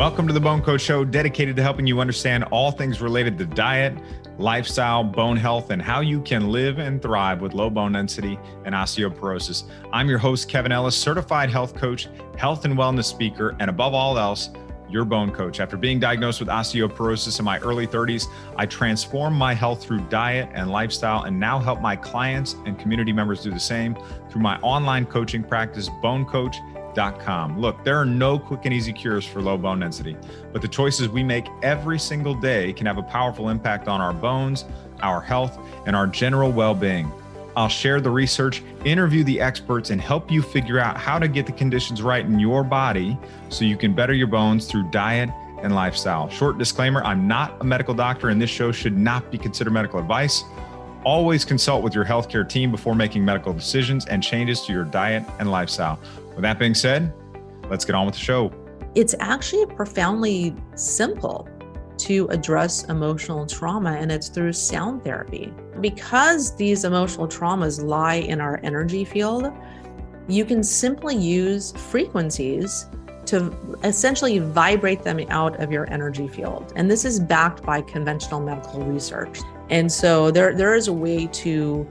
Welcome to the Bone Coach Show, dedicated to helping you understand all things related to diet, lifestyle, bone health, and how you can live and thrive with low bone density and osteoporosis. I'm your host, Kevin Ellis, certified health coach, health and wellness speaker, and above all else, your bone coach. After being diagnosed with osteoporosis in my early 30s, I transformed my health through diet and lifestyle and now help my clients and community members do the same through my online coaching practice, Bone Coach Look, there are no quick and easy cures for low bone density, but the choices we make every single day can have a powerful impact on our bones, our health, and our general well being. I'll share the research, interview the experts, and help you figure out how to get the conditions right in your body so you can better your bones through diet and lifestyle. Short disclaimer I'm not a medical doctor, and this show should not be considered medical advice. Always consult with your healthcare team before making medical decisions and changes to your diet and lifestyle. With that being said, let's get on with the show. It's actually profoundly simple to address emotional trauma, and it's through sound therapy. Because these emotional traumas lie in our energy field, you can simply use frequencies to essentially vibrate them out of your energy field. And this is backed by conventional medical research. And so there, there is a way to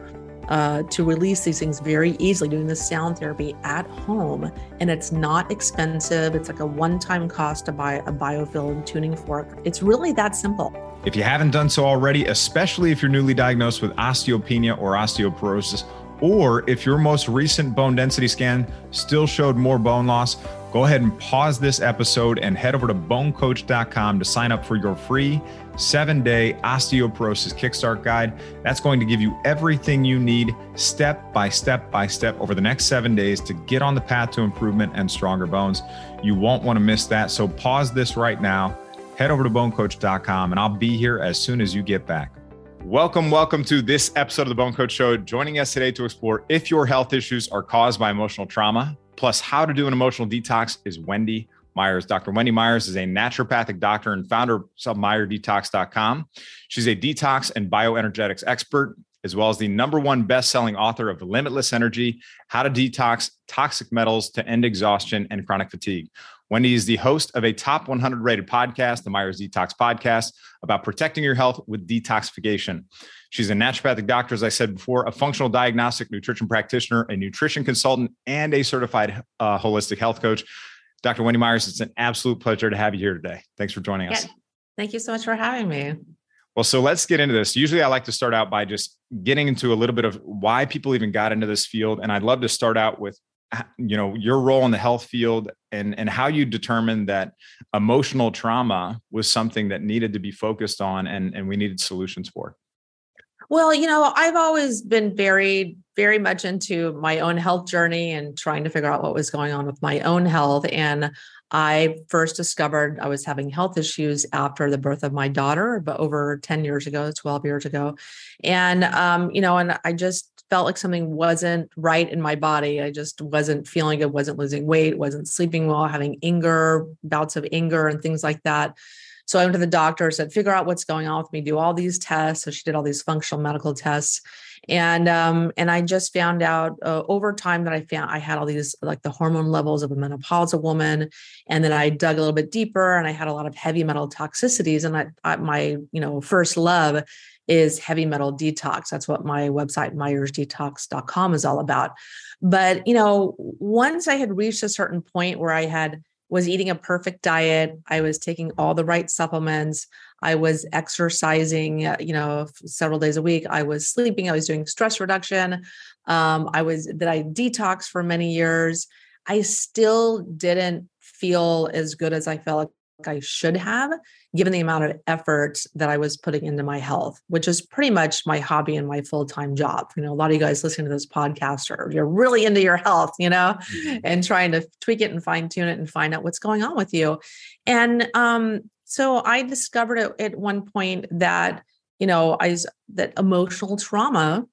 uh, to release these things very easily doing the sound therapy at home. And it's not expensive. It's like a one time cost to buy a biofield tuning fork. It's really that simple. If you haven't done so already, especially if you're newly diagnosed with osteopenia or osteoporosis, or if your most recent bone density scan still showed more bone loss, go ahead and pause this episode and head over to bonecoach.com to sign up for your free seven day osteoporosis kickstart guide. That's going to give you everything you need step by step by step over the next seven days to get on the path to improvement and stronger bones. You won't want to miss that. So pause this right now, head over to bonecoach.com, and I'll be here as soon as you get back. Welcome, welcome to this episode of the Bone Coach Show. Joining us today to explore if your health issues are caused by emotional trauma, plus how to do an emotional detox is Wendy Myers. Dr. Wendy Myers is a naturopathic doctor and founder of MyersDetox.com. She's a detox and bioenergetics expert, as well as the number one best-selling author of Limitless Energy: How to Detox Toxic Metals to End Exhaustion and Chronic Fatigue. Wendy is the host of a top 100 rated podcast, the Myers Detox Podcast, about protecting your health with detoxification. She's a naturopathic doctor, as I said before, a functional diagnostic nutrition practitioner, a nutrition consultant, and a certified uh, holistic health coach. Dr. Wendy Myers, it's an absolute pleasure to have you here today. Thanks for joining us. Yeah. Thank you so much for having me. Well, so let's get into this. Usually I like to start out by just getting into a little bit of why people even got into this field. And I'd love to start out with you know your role in the health field and and how you determined that emotional trauma was something that needed to be focused on and and we needed solutions for well, you know, I've always been very, very much into my own health journey and trying to figure out what was going on with my own health. And I first discovered I was having health issues after the birth of my daughter, but over 10 years ago, 12 years ago. And, um, you know, and I just felt like something wasn't right in my body. I just wasn't feeling good, wasn't losing weight, wasn't sleeping well, having anger, bouts of anger, and things like that. So I went to the doctor, said, figure out what's going on with me, do all these tests. So she did all these functional medical tests. And um, and I just found out uh, over time that I found I had all these like the hormone levels of a menopausal woman, and then I dug a little bit deeper, and I had a lot of heavy metal toxicities. And I, I my you know first love is heavy metal detox. That's what my website myersdetox.com is all about. But you know, once I had reached a certain point where I had was eating a perfect diet. I was taking all the right supplements. I was exercising, uh, you know, several days a week. I was sleeping. I was doing stress reduction. Um, I was that I detoxed for many years. I still didn't feel as good as I felt I should have, given the amount of effort that I was putting into my health, which is pretty much my hobby and my full time job. You know, a lot of you guys listening to this podcast are you're really into your health, you know, mm-hmm. and trying to tweak it and fine tune it and find out what's going on with you. And um, so I discovered at one point that you know I that emotional trauma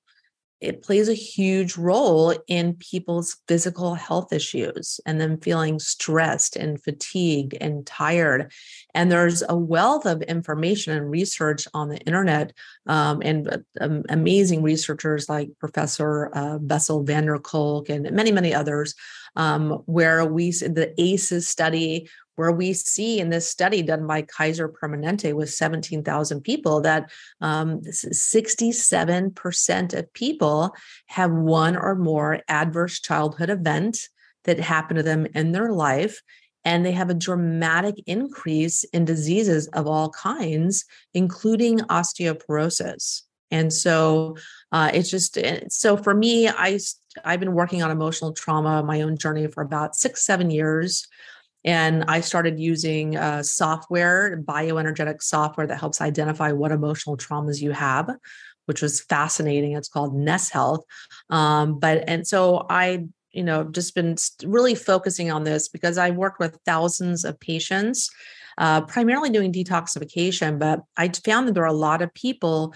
it plays a huge role in people's physical health issues and them feeling stressed and fatigued and tired. And there's a wealth of information and research on the internet um, and um, amazing researchers like Professor uh, Bessel van der Kolk and many, many others um, where we the ACEs study where we see in this study done by Kaiser Permanente with 17,000 people that um, 67% of people have one or more adverse childhood event that happened to them in their life. And they have a dramatic increase in diseases of all kinds, including osteoporosis. And so uh, it's just eh, so for me, I I've been working on emotional trauma, my own journey for about six, seven years. And I started using uh, software, bioenergetic software that helps identify what emotional traumas you have, which was fascinating. It's called NES Health. Um, but, and so I, you know, just been really focusing on this because I worked with thousands of patients, uh, primarily doing detoxification. But I found that there are a lot of people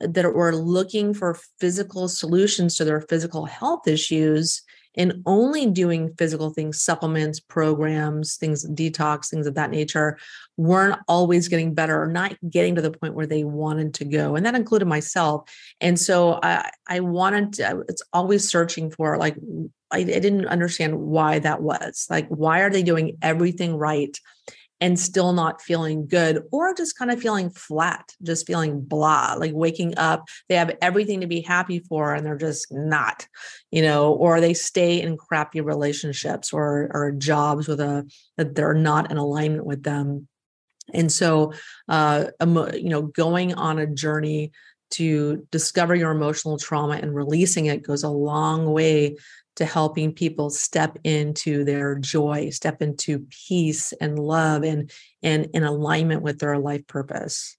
that were looking for physical solutions to their physical health issues and only doing physical things, supplements, programs, things, detox, things of that nature, weren't always getting better or not getting to the point where they wanted to go. And that included myself. And so I, I wanted to, it's always searching for like, I, I didn't understand why that was. Like, why are they doing everything right? And still not feeling good or just kind of feeling flat, just feeling blah, like waking up, they have everything to be happy for and they're just not, you know, or they stay in crappy relationships or or jobs with a that they're not in alignment with them. And so uh you know, going on a journey to discover your emotional trauma and releasing it goes a long way to helping people step into their joy, step into peace and love and and in alignment with their life purpose.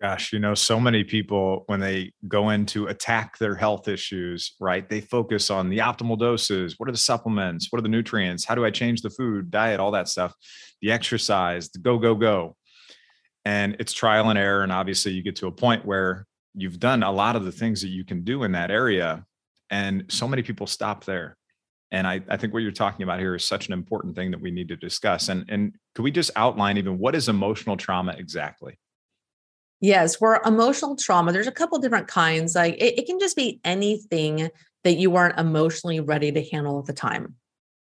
Gosh, you know, so many people when they go in to attack their health issues, right? They focus on the optimal doses. What are the supplements? What are the nutrients? How do I change the food, diet, all that stuff, the exercise, the go, go, go. And it's trial and error. And obviously, you get to a point where you've done a lot of the things that you can do in that area and so many people stop there. And I, I think what you're talking about here is such an important thing that we need to discuss. And, and could we just outline even what is emotional trauma exactly? Yes, where emotional trauma, there's a couple different kinds. Like it, it, can just be anything that you weren't emotionally ready to handle at the time.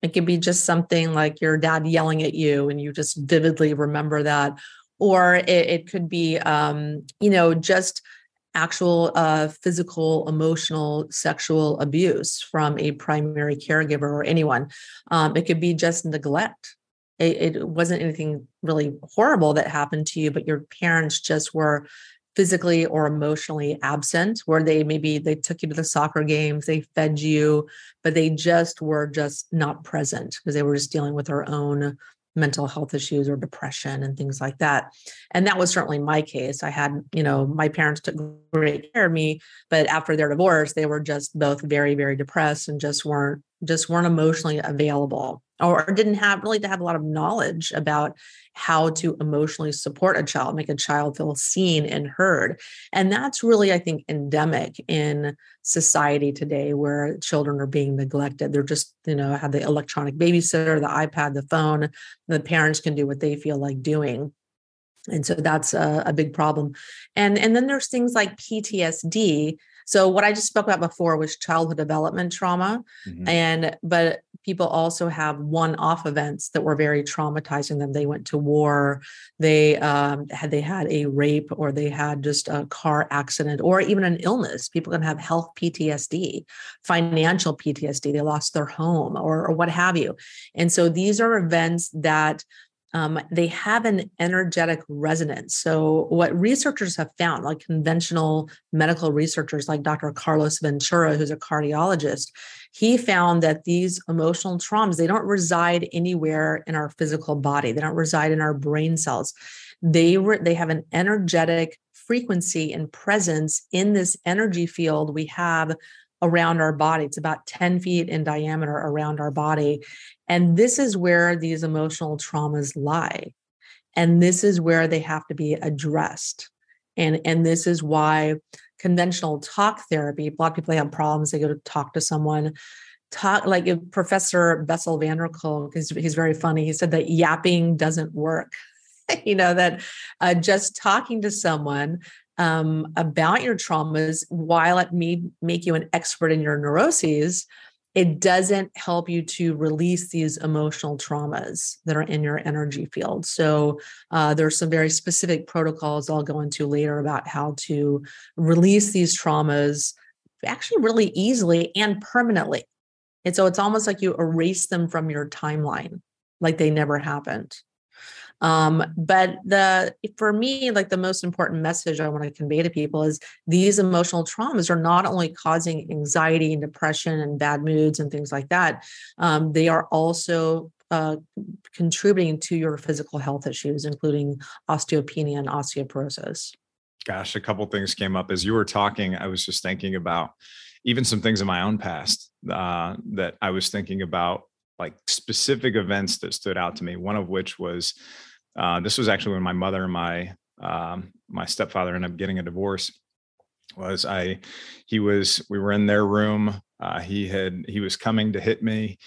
It could be just something like your dad yelling at you and you just vividly remember that. Or it, it could be, um, you know, just actual uh, physical, emotional, sexual abuse from a primary caregiver or anyone. Um, it could be just neglect. It, it, wasn't anything really horrible that happened to you, but your parents just were physically or emotionally absent where they maybe they took you to the soccer games they fed you but they just were just not present because they were just dealing with their own mental health issues or depression and things like that. And that was certainly my case. I had, you know, my parents took great care of me, but after their divorce, they were just both very, very depressed and just weren't just weren't emotionally available or didn't have really to have a lot of knowledge about how to emotionally support a child, make a child feel seen and heard. And that's really, I think, endemic in society today where children are being neglected. They're just, you know, have the electronic babysitter, the iPad, the phone, the parents can do what they feel like doing and so that's a, a, big problem and and then there's things like ptsd so what I just spoke about before was childhood development trauma. Mm-hmm. And but people also have one-off events that were very traumatizing them. They went to war, they um, had they had a rape, or they had just a car accident, or even an illness. People can have health PTSD, financial PTSD. They lost their home, or, or what have you. And so these are events that um, they have an energetic resonance. So, what researchers have found, like conventional medical researchers like Dr. Carlos Ventura, who's a cardiologist, he found that these emotional traumas, they don't reside anywhere in our physical body, they don't reside in our brain cells. They, re- they have an energetic frequency and presence in this energy field we have around our body. It's about 10 feet in diameter around our body. And this is where these emotional traumas lie. And this is where they have to be addressed. And, and this is why conventional talk therapy, a lot of people have problems, they go to talk to someone. Talk like Professor Bessel van der Kolk, he's, he's very funny. He said that yapping doesn't work. you know, that uh, just talking to someone um, about your traumas while it may make you an expert in your neuroses it doesn't help you to release these emotional traumas that are in your energy field. So uh, there's some very specific protocols I'll go into later about how to release these traumas actually really easily and permanently. And so it's almost like you erase them from your timeline, like they never happened. Um, but the for me, like the most important message I want to convey to people is these emotional traumas are not only causing anxiety and depression and bad moods and things like that, um, they are also uh, contributing to your physical health issues, including osteopenia and osteoporosis. Gosh, a couple things came up as you were talking. I was just thinking about even some things in my own past uh, that I was thinking about like specific events that stood out to me. One of which was uh, this was actually when my mother and my um, my stepfather ended up getting a divorce. Was I? He was. We were in their room. Uh, he had. He was coming to hit me,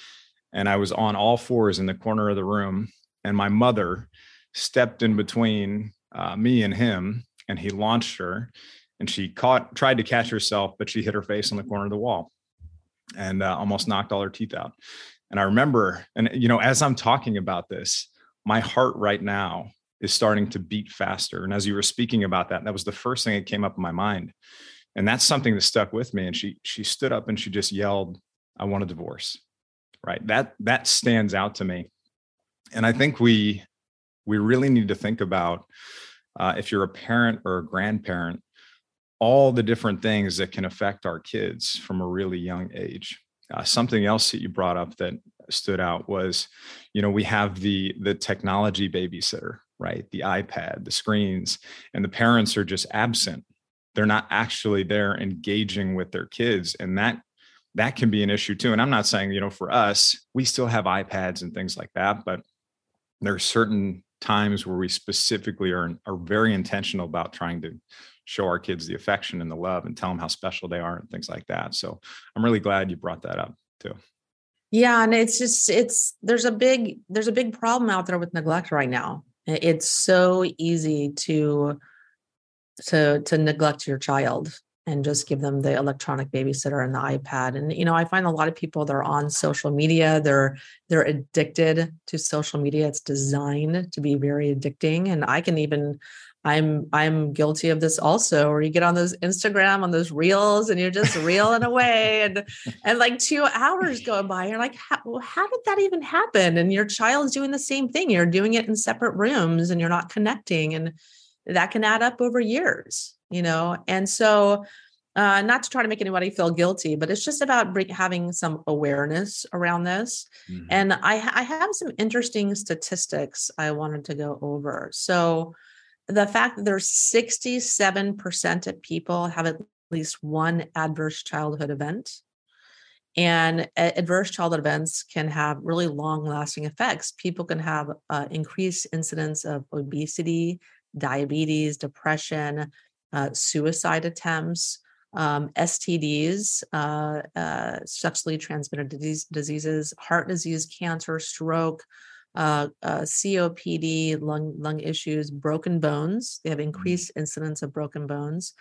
and I was on all fours in the corner of the room. And my mother stepped in between uh, me and him, and he launched her, and she caught, tried to catch herself, but she hit her face on the corner of the wall, and uh, almost knocked all her teeth out. And I remember, and you know, as I'm talking about this, my heart right now is starting to beat faster. And as you were speaking about that, that was the first thing that came up in my mind. And that's something that stuck with me. And she she stood up and she just yelled, I want a divorce. Right. That that stands out to me. And I think we we really need to think about uh, if you're a parent or a grandparent, all the different things that can affect our kids from a really young age. Uh, something else that you brought up that stood out was, you know, we have the the technology babysitter, right? The iPad, the screens, and the parents are just absent. They're not actually there engaging with their kids, and that that can be an issue too. And I'm not saying, you know, for us, we still have iPads and things like that, but there are certain times where we specifically are are very intentional about trying to show our kids the affection and the love and tell them how special they are and things like that. So I'm really glad you brought that up too. Yeah, and it's just it's there's a big there's a big problem out there with neglect right now. It's so easy to to to neglect your child and just give them the electronic babysitter and the iPad. And you know, I find a lot of people they're on social media, they're they're addicted to social media. It's designed to be very addicting. And I can even I'm I'm guilty of this also, where you get on those Instagram on those reels and you're just reeling away, and and like two hours go by, you're like, how, how did that even happen? And your child's doing the same thing. You're doing it in separate rooms, and you're not connecting, and that can add up over years, you know. And so, uh, not to try to make anybody feel guilty, but it's just about bring, having some awareness around this. Mm-hmm. And I, I have some interesting statistics I wanted to go over. So the fact that there's 67% of people have at least one adverse childhood event. And adverse childhood events can have really long lasting effects. People can have uh, increased incidence of obesity diabetes depression uh, suicide attempts um, stds uh, uh, sexually transmitted disease, diseases heart disease cancer stroke uh, uh, COPD, lung lung issues, broken bones. They have mm-hmm. increased incidence of broken bones.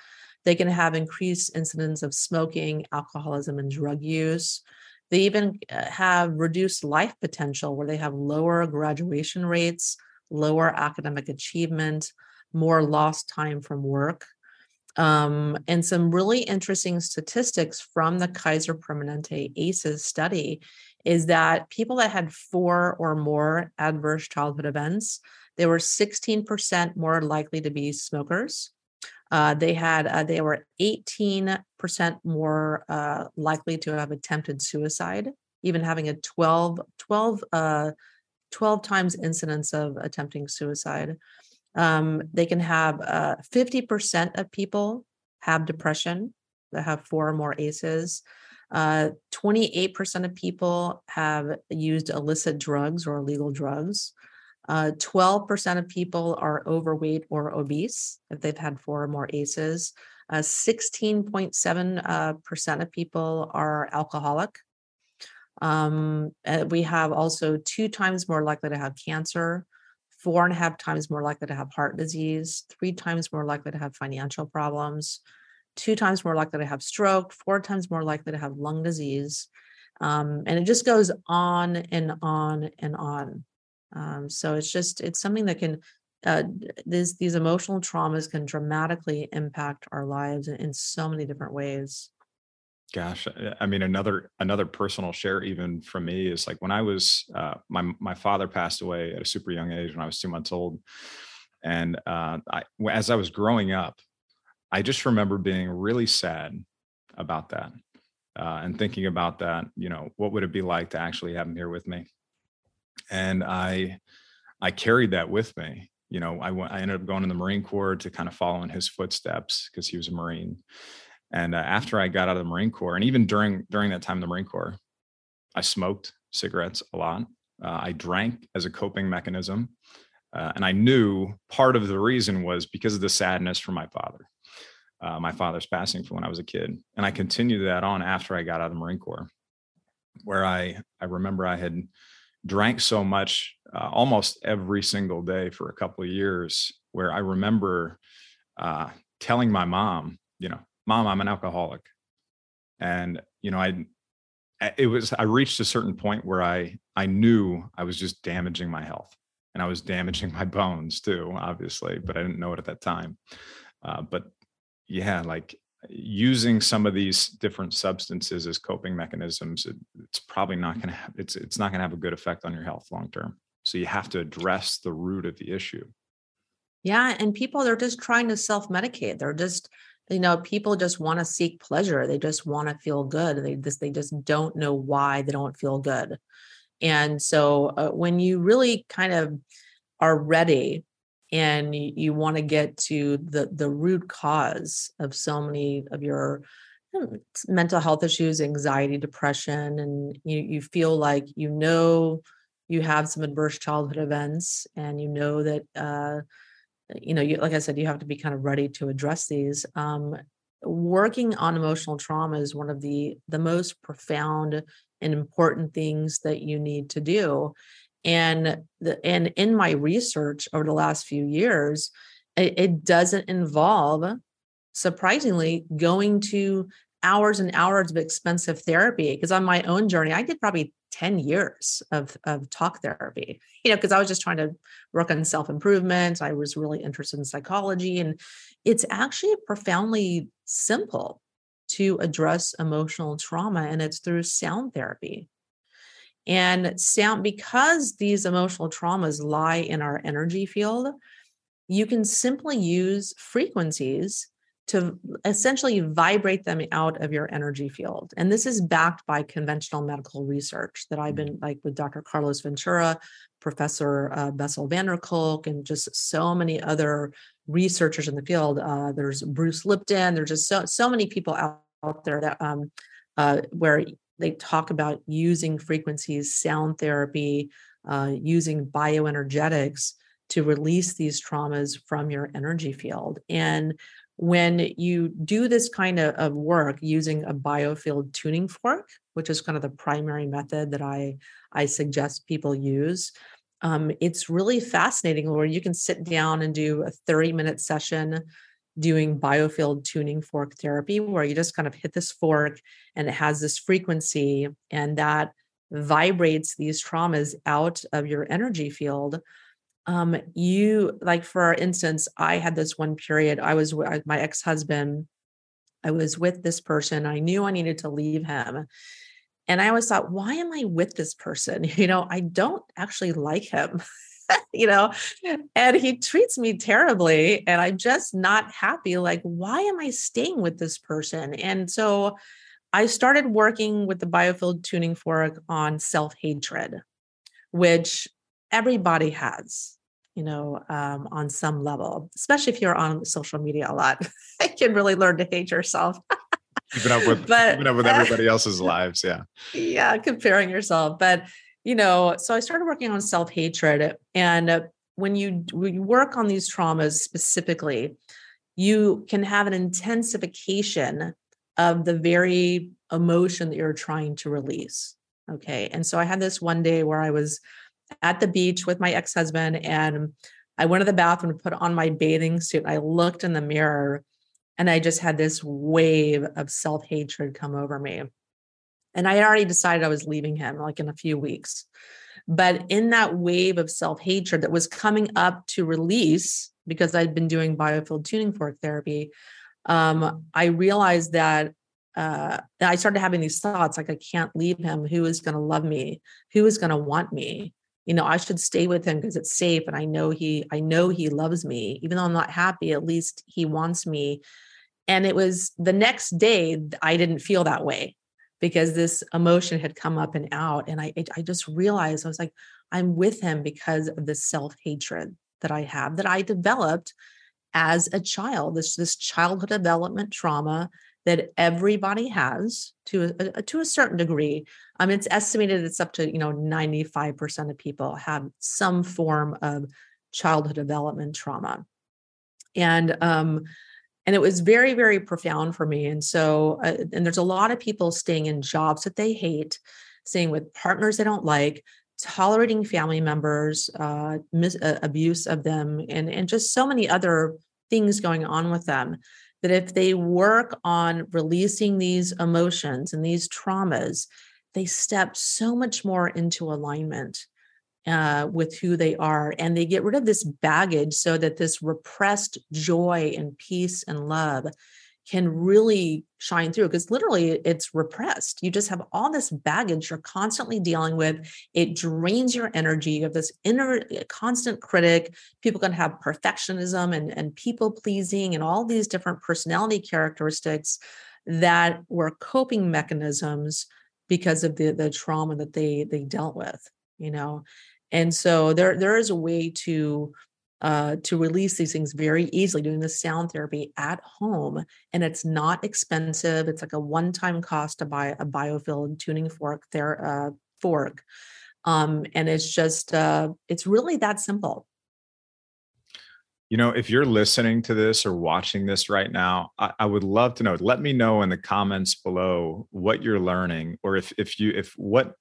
They can have increased incidence of smoking, alcoholism, and drug use. They even uh, have reduced life potential, where they have lower graduation rates, lower academic achievement, more lost time from work. Um, and some really interesting statistics from the Kaiser Permanente ACEs study is that people that had four or more adverse childhood events, they were 16% more likely to be smokers. Uh, they had uh, they were 18% more uh, likely to have attempted suicide, even having a 12 12 uh, 12 times incidence of attempting suicide. Um, they can have 50% uh, of people have depression that have four or more ACEs. Uh, 28% of people have used illicit drugs or illegal drugs. Uh, 12% of people are overweight or obese if they've had four or more ACEs. 16.7% uh, uh of people are alcoholic. Um, we have also two times more likely to have cancer, four and a half times more likely to have heart disease, three times more likely to have financial problems, two times more likely to have stroke, four times more likely to have lung disease. Um, and it just goes on and on and on. Um, so it's just it's something that can uh, these these emotional traumas can dramatically impact our lives in, in so many different ways. Gosh, I mean, another another personal share even from me is like when I was uh, my my father passed away at a super young age when I was two months old, and uh, I, as I was growing up, I just remember being really sad about that uh, and thinking about that. You know, what would it be like to actually have him here with me? And I I carried that with me you know, I went, I ended up going in the Marine Corps to kind of follow in his footsteps because he was a Marine. And uh, after I got out of the Marine Corps, and even during during that time in the Marine Corps, I smoked cigarettes a lot. Uh, I drank as a coping mechanism, uh, and I knew part of the reason was because of the sadness for my father. Uh, my father's passing from when I was a kid, and I continued that on after I got out of the Marine Corps, where I I remember I had drank so much uh, almost every single day for a couple of years where I remember uh, telling my mom, you know, mom, I'm an alcoholic. And, you know, I, it was, I reached a certain point where I, I knew I was just damaging my health and I was damaging my bones too, obviously, but I didn't know it at that time. Uh, but yeah, like using some of these different substances as coping mechanisms, it, it's probably not going to have, it's, it's not going to have a good effect on your health long term. So you have to address the root of the issue. Yeah. And people, they're just trying to self medicate. They're just, you know, people just want to seek pleasure. They just want to feel good. They just, they just don't know why they don't feel good. And so uh, when you really kind of are ready and you, you want to get to the the root cause of so many of your hmm, mental health issues anxiety depression and you you feel like you know you have some adverse childhood events and you know that uh, you know you like i said you have to be kind of ready to address these um, working on emotional trauma is one of the the most profound and important things that you need to do. And the and in my research over the last few years it, it doesn't involve surprisingly going to hours and hours of expensive therapy because on my own journey i did probably 10 years of, of talk therapy you know because i was just trying to work on self-improvement. I was really interested in psychology and it's actually profoundly simple to address emotional trauma and it's through sound therapy and sound, because these emotional traumas lie in our energy field, you can simply use frequencies to essentially vibrate them out of your energy field. And this is backed by conventional medical research that I've mm. been like with Dr. Carlos Ventura, Professor uh, Bessel van der Kolk, and just so many other researchers in the field. Uh, there's Bruce Lipton. There's just so so many people out, out there that um, uh, where they talk about using frequencies, sound therapy, uh, using bioenergetics to release these traumas from your energy field. And when you do this kind of, of work using a biofield tuning fork, which is kind of the primary method that I, I suggest people use, um, it's really fascinating where you can sit down and do a 30 minute session doing biofield tuning fork therapy where you just kind of hit this fork and it has this frequency and that vibrates these traumas out of your energy field. Um you like for instance i had this one period i was with my ex-husband i was with this person i knew i needed to leave him and i always thought why am i with this person you know i don't actually like him you know, and he treats me terribly. And I'm just not happy. Like, why am I staying with this person? And so I started working with the biofield tuning fork on self hatred, which everybody has, you know, um, on some level, especially if you're on social media a lot. you can really learn to hate yourself. Keeping up with but, keeping up with everybody else's lives. Yeah. Yeah, comparing yourself. But you know, so I started working on self hatred. And uh, when you, when you work on these traumas specifically, you can have an intensification of the very emotion that you're trying to release. Okay. And so I had this one day where I was at the beach with my ex husband and I went to the bathroom to put on my bathing suit. I looked in the mirror and I just had this wave of self hatred come over me. And I had already decided I was leaving him like in a few weeks. But in that wave of self hatred that was coming up to release, because I'd been doing biofield tuning fork therapy, um, I realized that uh, I started having these thoughts like, I can't leave him. Who is going to love me? Who is going to want me? You know, I should stay with him because it's safe, and I know he, I know he loves me. Even though I'm not happy, at least he wants me. And it was the next day I didn't feel that way because this emotion had come up and out. And I, I just realized I was like, I'm with him because of this self hatred that I have that I developed as a child. This this childhood development trauma that everybody has to a, to a certain degree. Um, it's estimated it's up to you know 95% of people have some form of childhood development trauma. And um, and it was very very profound for me. And so uh, and there's a lot of people staying in jobs that they hate staying with partners they don't like tolerating family members uh, mis- uh, abuse of them and and just so many other things going on with them that if they work on releasing these emotions and these traumas they step so much more into alignment uh, with who they are and they get rid of this baggage so that this repressed joy and peace and love can really shine through because literally it's repressed. You just have all this baggage you're constantly dealing with. It drains your energy. You have this inner eh, constant critic. People can have perfectionism and, and people pleasing and all these different personality characteristics that were coping mechanisms because of the, the trauma that they they dealt with, you know. And so there there is a way to uh, to release these things very easily doing the sound therapy at home and it's not expensive. It's like a one-time cost to buy a biofield tuning fork there uh, fork um, and it's just uh, it's really that simple. You know if you're listening to this or watching this right now I, I, would love to know. Let me know in the comments below what you're learning or if if you if what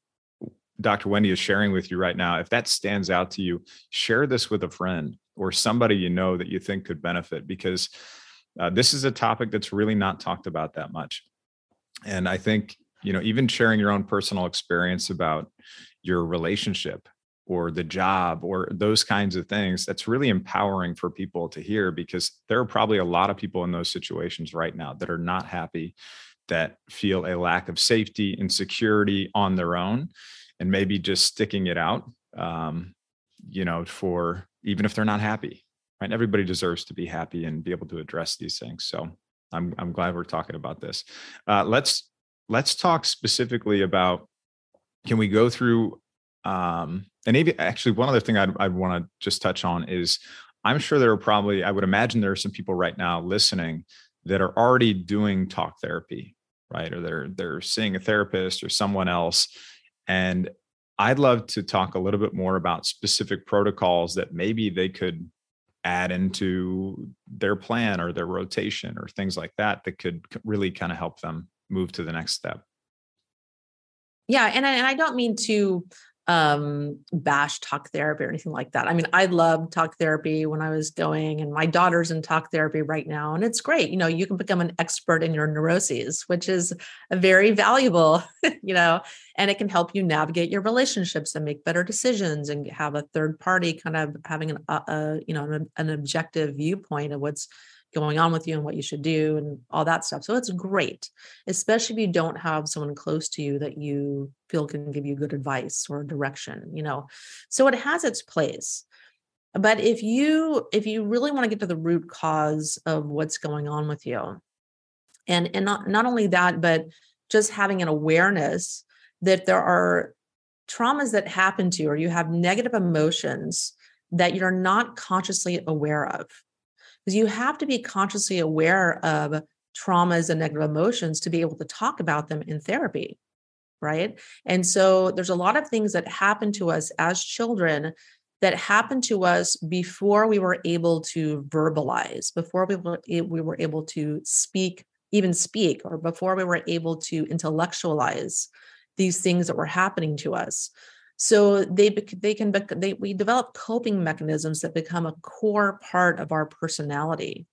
Dr. Wendy is sharing with you right now, if that stands out to you, share this with a friend or somebody you know that you think could benefit because uh, this is a topic that's really not talked about that much. And I think, you know, even sharing your own personal experience about your relationship or the job or those kinds of things, that's really empowering for people to hear because there are probably a lot of people in those situations right now that are not happy, that feel a lack of safety and security on their own and maybe just sticking it out um, you know for even if they're not happy right? Everybody deserves to be happy and be able to address these things so i'm, I'm glad we're talking about this. Uh, let's let's talk specifically about can we go through um, and maybe actually one other thing I'd, I'd want to just touch on is i'm sure there are probably i would imagine there are some people right now listening that are already doing talk therapy right? Or they're they're seeing a therapist or someone else and I'd love to talk a little bit more about specific protocols that maybe they could add into their plan or their rotation or things like that that could really kind of help them move to the next step. Yeah, and I, and I don't mean to um bash talk therapy or anything like that. I mean, I loved talk therapy when I was going and my daughter's in talk therapy right now and it's great. You know, you can become an expert in your neuroses, which is very valuable, you know, and it can help you navigate your relationships and make better decisions and have a third party kind of having an uh, uh you know, an, an objective viewpoint of what's going on with you and what you should do and all that stuff. So it's great, especially if you don't have someone close to you that you feel can give you good advice or direction, you know. So it has its place. But if you if you really want to get to the root cause of what's going on with you, and and not not only that, but just having an awareness that there are traumas that happen to you or you have negative emotions that you're not consciously aware of because you have to be consciously aware of traumas and negative emotions to be able to talk about them in therapy right? And so there's a lot of things that happen to us as children that happened to us before we were able to verbalize before we we were able to speak even speak or before we were able to intellectualize these things that were happening to us so they they can they we develop coping mechanisms that become a core part of our personality.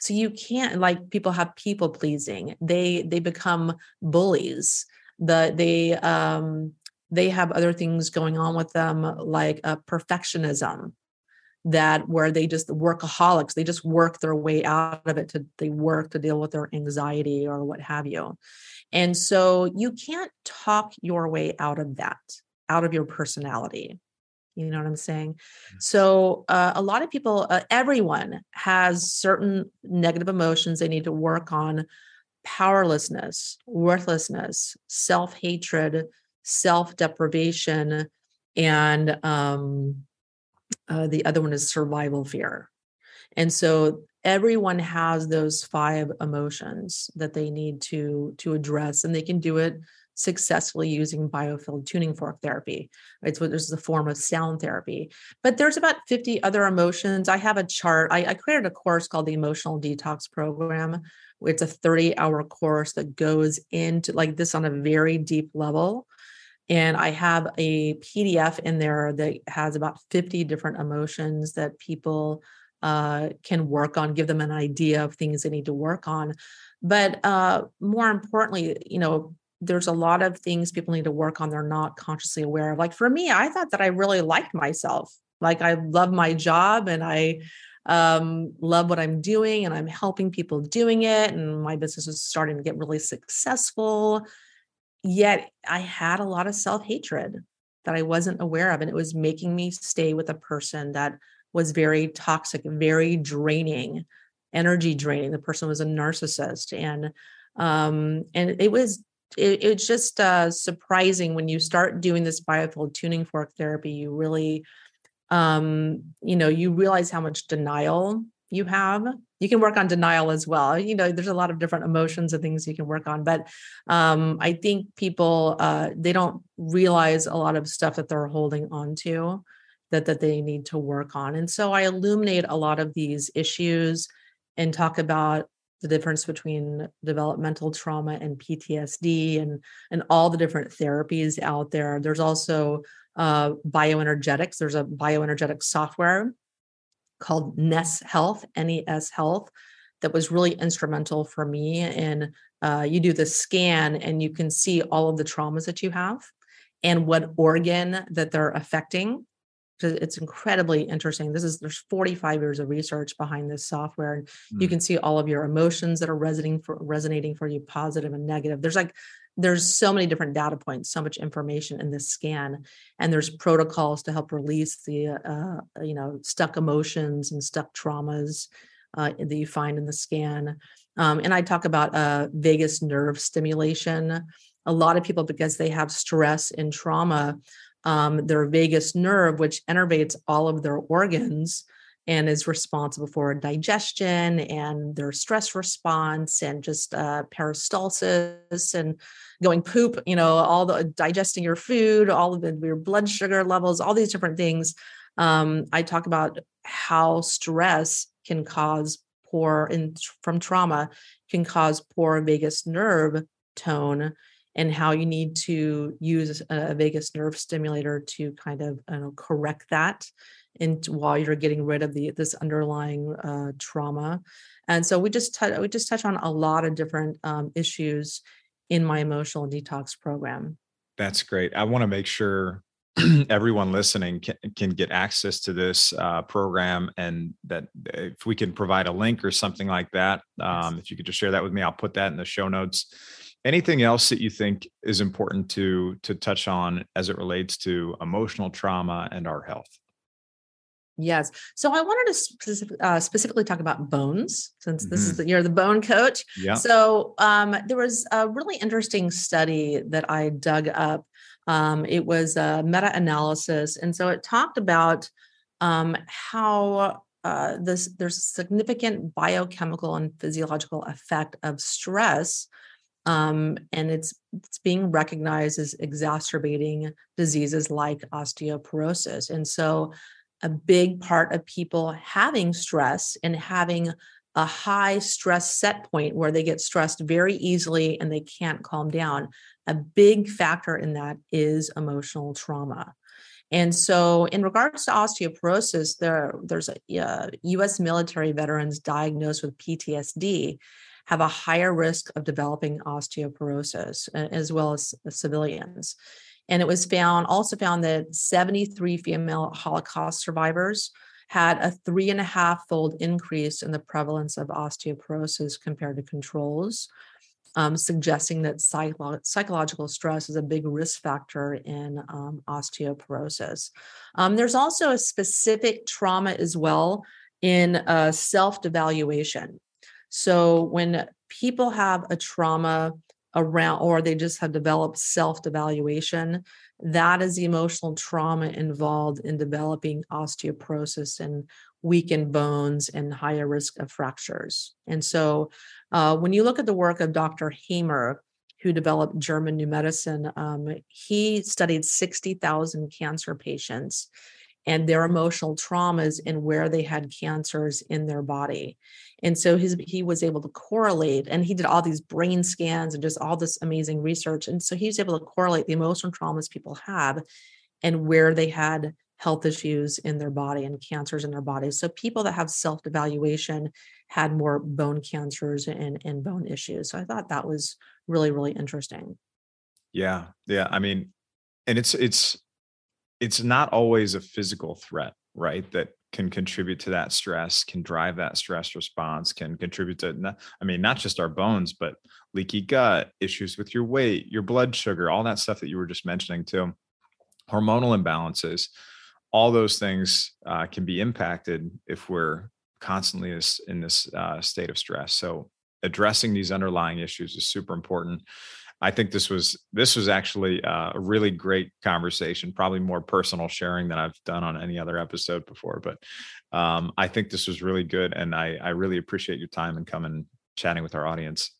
So you can't like people have people pleasing. They they become bullies. The they um they have other things going on with them like a perfectionism that where they just workaholics they just work their way out of it to they work to deal with their anxiety or what have you. And so you can't talk your way out of that out of your personality you know what i'm saying mm-hmm. so uh, a lot of people uh, everyone has certain negative emotions they need to work on powerlessness worthlessness self-hatred self-deprivation and um, uh, the other one is survival fear. And so everyone has those five emotions that they need to to address, and they can do it successfully using biofield tuning fork therapy. Right, so there's a form of sound therapy. But there's about 50 other emotions. I have a chart. I, I created a course called the Emotional Detox Program. It's a 30 hour course that goes into like this on a very deep level and I have a PDF in there that has about 50 different emotions that people uh, can work on, give them an idea of things they need to work on. But uh, more importantly, you know, there's a lot of things people need to work on they're not consciously aware of. Like for me, I thought that I really liked myself. Like I love my job and I um, love what I'm doing and I'm helping people doing it. And my business is starting to get really successful yet I had a lot of self hatred that I wasn't aware of. And it was making me stay with a person that was very toxic, very draining, energy draining. The person was a narcissist. And um, and it was it, it's just uh, surprising when you start doing this biofield tuning fork therapy, you really um, you know, you realize how much denial you have. You can work on denial as well you know there's a lot of different emotions and things you can work on but um, i think people uh, they don't realize a lot of stuff that they're holding on to that that they need to work on and so i illuminate a lot of these issues and talk about the difference between developmental trauma and PTSD and and all the different therapies out there. There's also uh, bioenergetics. There's a bioenergetic software called NES Health, NES Health, that was really instrumental for me. And uh, you do the scan and you can see all of the traumas that you have and what organ that they're affecting. It's incredibly interesting. This is there's 45 years of research behind this software, and mm. you can see all of your emotions that are resonating for resonating for you, positive and negative. There's like there's so many different data points so much information in this scan and there's protocols to help release the uh, you know stuck emotions and stuck traumas uh, that you find in the scan um, and i talk about uh, vagus nerve stimulation a lot of people because they have stress and trauma um, their vagus nerve which innervates all of their organs and is responsible for digestion and their stress response and just uh, peristalsis and going poop you know all the digesting your food all of the, your blood sugar levels all these different things. Um, i talk about how stress can cause poor in from trauma can cause poor vagus nerve tone and how you need to use a vagus nerve stimulator to kind of you know, correct that and while you're getting rid of the this underlying uh, trauma. And so we just t- we just touch on a lot of different um, issues in my emotional detox program. That's great. I want to make sure everyone listening can, can get access to this uh, program and that if we can provide a link or something like that um, if you could just share that with me i'll put that in the show notes anything else that you think is important to to touch on as it relates to emotional trauma and our health Yes. So I wanted to specific, uh, specifically talk about bones, since this mm-hmm. is the, you're the bone coach. Yeah. So um, there was a really interesting study that I dug up. Um, it was a meta-analysis, and so it talked about um, how uh, this there's a significant biochemical and physiological effect of stress um, and it's it's being recognized as exacerbating diseases like osteoporosis. And so a big part of people having stress and having a high stress set point where they get stressed very easily and they can't calm down. A big factor in that is emotional trauma. And so, in regards to osteoporosis, there, there's a, uh, US military veterans diagnosed with PTSD. Have a higher risk of developing osteoporosis, as well as civilians. And it was found also found that 73 female Holocaust survivors had a three and a half fold increase in the prevalence of osteoporosis compared to controls, um, suggesting that psycho- psychological stress is a big risk factor in um, osteoporosis. Um, there's also a specific trauma as well in uh, self devaluation. So when people have a trauma around, or they just have developed self devaluation, that is the emotional trauma involved in developing osteoporosis and weakened bones and higher risk of fractures. And so, uh, when you look at the work of Dr. Hamer, who developed German new medicine, um, he studied 60,000 cancer patients and their emotional traumas and where they had cancers in their body. And so his, he was able to correlate, and he did all these brain scans and just all this amazing research. And so he was able to correlate the emotional traumas people have and where they had health issues in their body and cancers in their body. So people that have self devaluation had more bone cancers and, and bone issues. So I thought that was really, really interesting. Yeah. Yeah. I mean, and it's, it's, it's not always a physical threat, right? That can contribute to that stress, can drive that stress response, can contribute to, I mean, not just our bones, but leaky gut, issues with your weight, your blood sugar, all that stuff that you were just mentioning too, hormonal imbalances, all those things uh, can be impacted if we're constantly in this uh, state of stress. So addressing these underlying issues is super important. I think this was this was actually uh, a really great conversation, probably more personal sharing than I've done on any other episode before. But um, I think this was really good, and I I really appreciate your time and coming chatting with our audience.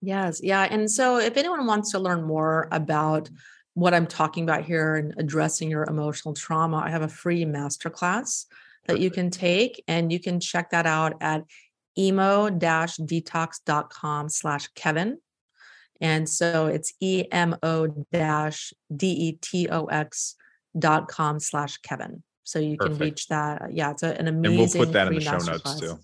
Yes, yeah, and so if anyone wants to learn more about what I'm talking about here and addressing your emotional trauma, I have a free masterclass that you can take, and you can check that out at emo-detox.com slash Kevin. And so it's emo dash D-E-T-O-X dot com slash Kevin. So you Perfect. can reach that. Yeah, it's a, an amazing. And we'll put that in the show notes class. too.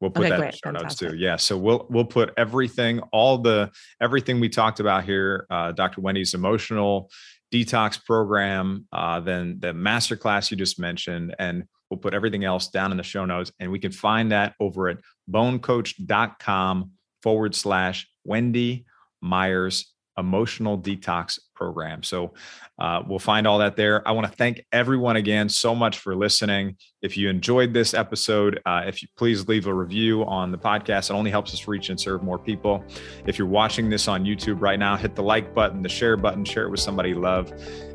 We'll put okay, that great. in the show Fantastic. notes too. Yeah. So we'll we'll put everything, all the everything we talked about here, uh, Dr. Wendy's emotional detox program, uh, then the masterclass you just mentioned, and we'll put everything else down in the show notes. And we can find that over at bonecoach.com forward slash Wendy Myers emotional detox program. So uh, we'll find all that there. I want to thank everyone again so much for listening. If you enjoyed this episode, uh, if you please leave a review on the podcast, it only helps us reach and serve more people. If you're watching this on YouTube right now, hit the like button, the share button, share it with somebody you love.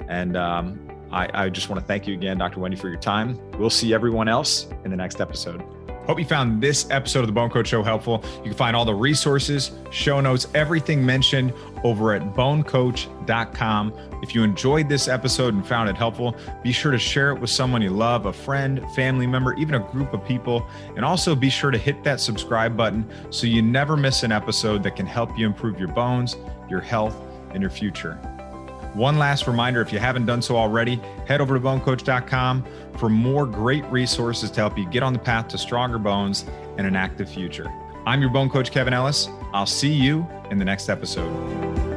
And um, I, I just want to thank you again, Dr. Wendy, for your time. We'll see everyone else in the next episode. Hope you found this episode of the Bone Coach Show helpful. You can find all the resources, show notes, everything mentioned over at bonecoach.com. If you enjoyed this episode and found it helpful, be sure to share it with someone you love, a friend, family member, even a group of people. And also be sure to hit that subscribe button so you never miss an episode that can help you improve your bones, your health, and your future. One last reminder if you haven't done so already, head over to bonecoach.com for more great resources to help you get on the path to stronger bones and an active future. I'm your bone coach, Kevin Ellis. I'll see you in the next episode.